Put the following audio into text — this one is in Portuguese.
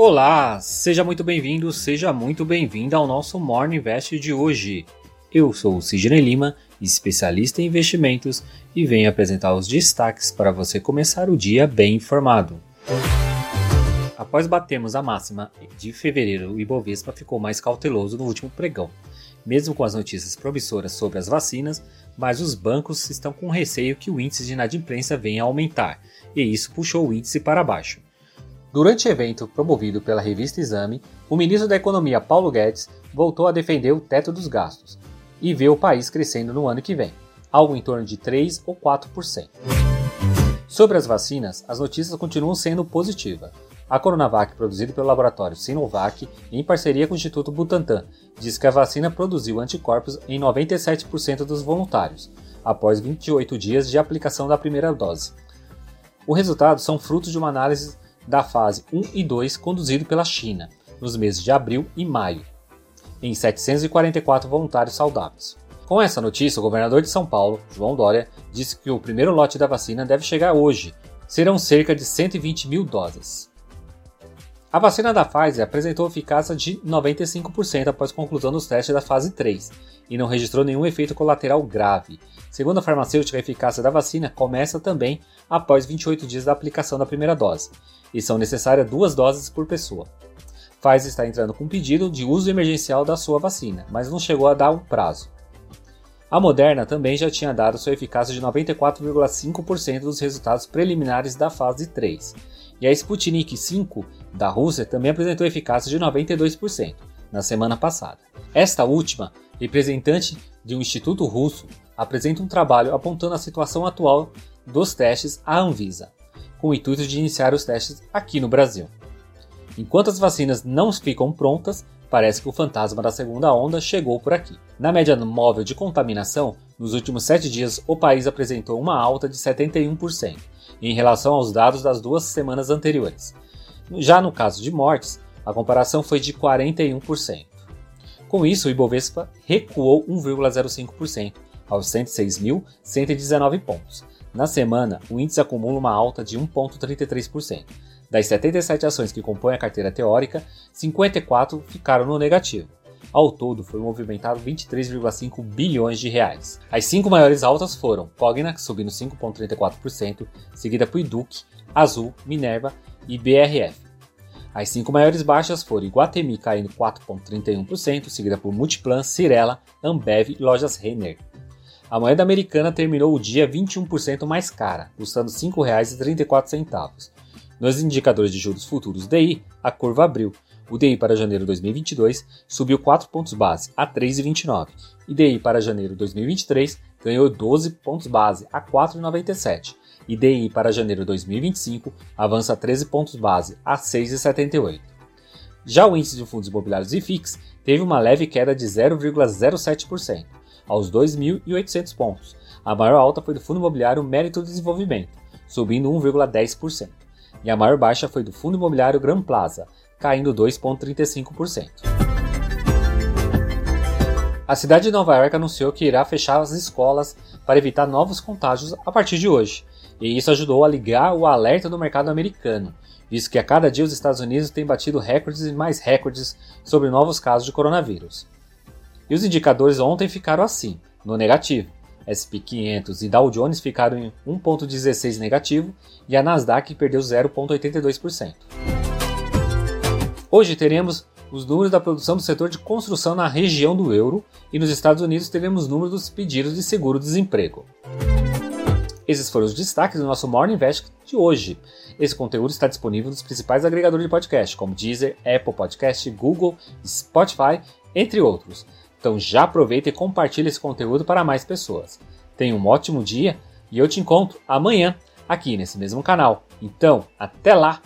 Olá, seja muito bem-vindo, seja muito bem-vinda ao nosso Morning Invest de hoje. Eu sou o Sidney Lima, especialista em investimentos, e venho apresentar os destaques para você começar o dia bem informado. Após batermos a máxima de fevereiro, o Ibovespa ficou mais cauteloso no último pregão, mesmo com as notícias promissoras sobre as vacinas, mas os bancos estão com receio que o índice de inadimplência venha a aumentar, e isso puxou o índice para baixo. Durante evento promovido pela revista Exame, o ministro da Economia Paulo Guedes voltou a defender o teto dos gastos e vê o país crescendo no ano que vem, algo em torno de 3 ou 4%. Sobre as vacinas, as notícias continuam sendo positivas. A Coronavac, produzida pelo laboratório Sinovac, em parceria com o Instituto Butantan, diz que a vacina produziu anticorpos em 97% dos voluntários, após 28 dias de aplicação da primeira dose. Os resultados são frutos de uma análise da fase 1 e 2 conduzido pela China, nos meses de abril e maio, em 744 voluntários saudáveis. Com essa notícia, o governador de São Paulo, João Dória, disse que o primeiro lote da vacina deve chegar hoje. Serão cerca de 120 mil doses. A vacina da Pfizer apresentou eficácia de 95% após conclusão dos testes da fase 3 e não registrou nenhum efeito colateral grave. Segundo a farmacêutica, a eficácia da vacina começa também após 28 dias da aplicação da primeira dose, e são necessárias duas doses por pessoa. Pfizer está entrando com pedido de uso emergencial da sua vacina, mas não chegou a dar um prazo. A Moderna também já tinha dado sua eficácia de 94,5% dos resultados preliminares da fase 3, e a Sputnik V da Rússia também apresentou eficácia de 92% na semana passada. Esta última, representante de um instituto russo, apresenta um trabalho apontando a situação atual dos testes à Anvisa com o intuito de iniciar os testes aqui no Brasil. Enquanto as vacinas não ficam prontas, parece que o fantasma da segunda onda chegou por aqui. Na média móvel de contaminação, nos últimos sete dias o país apresentou uma alta de 71% em relação aos dados das duas semanas anteriores. Já no caso de mortes, a comparação foi de 41%. Com isso, o Ibovespa recuou 1,05% aos 106.119 pontos, na semana, o índice acumula uma alta de 1,33%. Das 77 ações que compõem a carteira teórica, 54 ficaram no negativo. Ao todo, foi movimentado 23,5 bilhões de reais. As cinco maiores altas foram Cogna, subindo 5,34%, seguida por Iduc, Azul, Minerva e BRF. As cinco maiores baixas foram Iguatemi caindo 4,31%, seguida por Multiplan, Cirela, Ambev e Lojas Renner. A moeda americana terminou o dia 21% mais cara, custando R$ 5,34. Nos indicadores de juros futuros DI, a curva abriu. O DI para janeiro 2022 subiu 4 pontos base a 3,29 e DI para janeiro 2023 ganhou 12 pontos base a 4,97 e DI para janeiro 2025 avança 13 pontos base a 6,78. Já o índice de fundos imobiliários IFIX teve uma leve queda de 0,07% aos 2.800 pontos. A maior alta foi do fundo imobiliário Mérito Desenvolvimento, subindo 1,10%. E a maior baixa foi do fundo imobiliário Gran Plaza, caindo 2,35%. A cidade de Nova York anunciou que irá fechar as escolas para evitar novos contágios a partir de hoje, e isso ajudou a ligar o alerta do mercado americano, visto que a cada dia os Estados Unidos têm batido recordes e mais recordes sobre novos casos de coronavírus. E os indicadores ontem ficaram assim, no negativo. SP 500 e Dow Jones ficaram em 1,16 negativo e a Nasdaq perdeu 0,82%. Hoje teremos os números da produção do setor de construção na região do euro e nos Estados Unidos teremos números dos pedidos de seguro-desemprego. Esses foram os destaques do nosso Morning Invest de hoje. Esse conteúdo está disponível nos principais agregadores de podcast, como Deezer, Apple Podcast, Google, Spotify, entre outros. Então já aproveita e compartilha esse conteúdo para mais pessoas. Tenha um ótimo dia e eu te encontro amanhã aqui nesse mesmo canal. Então, até lá!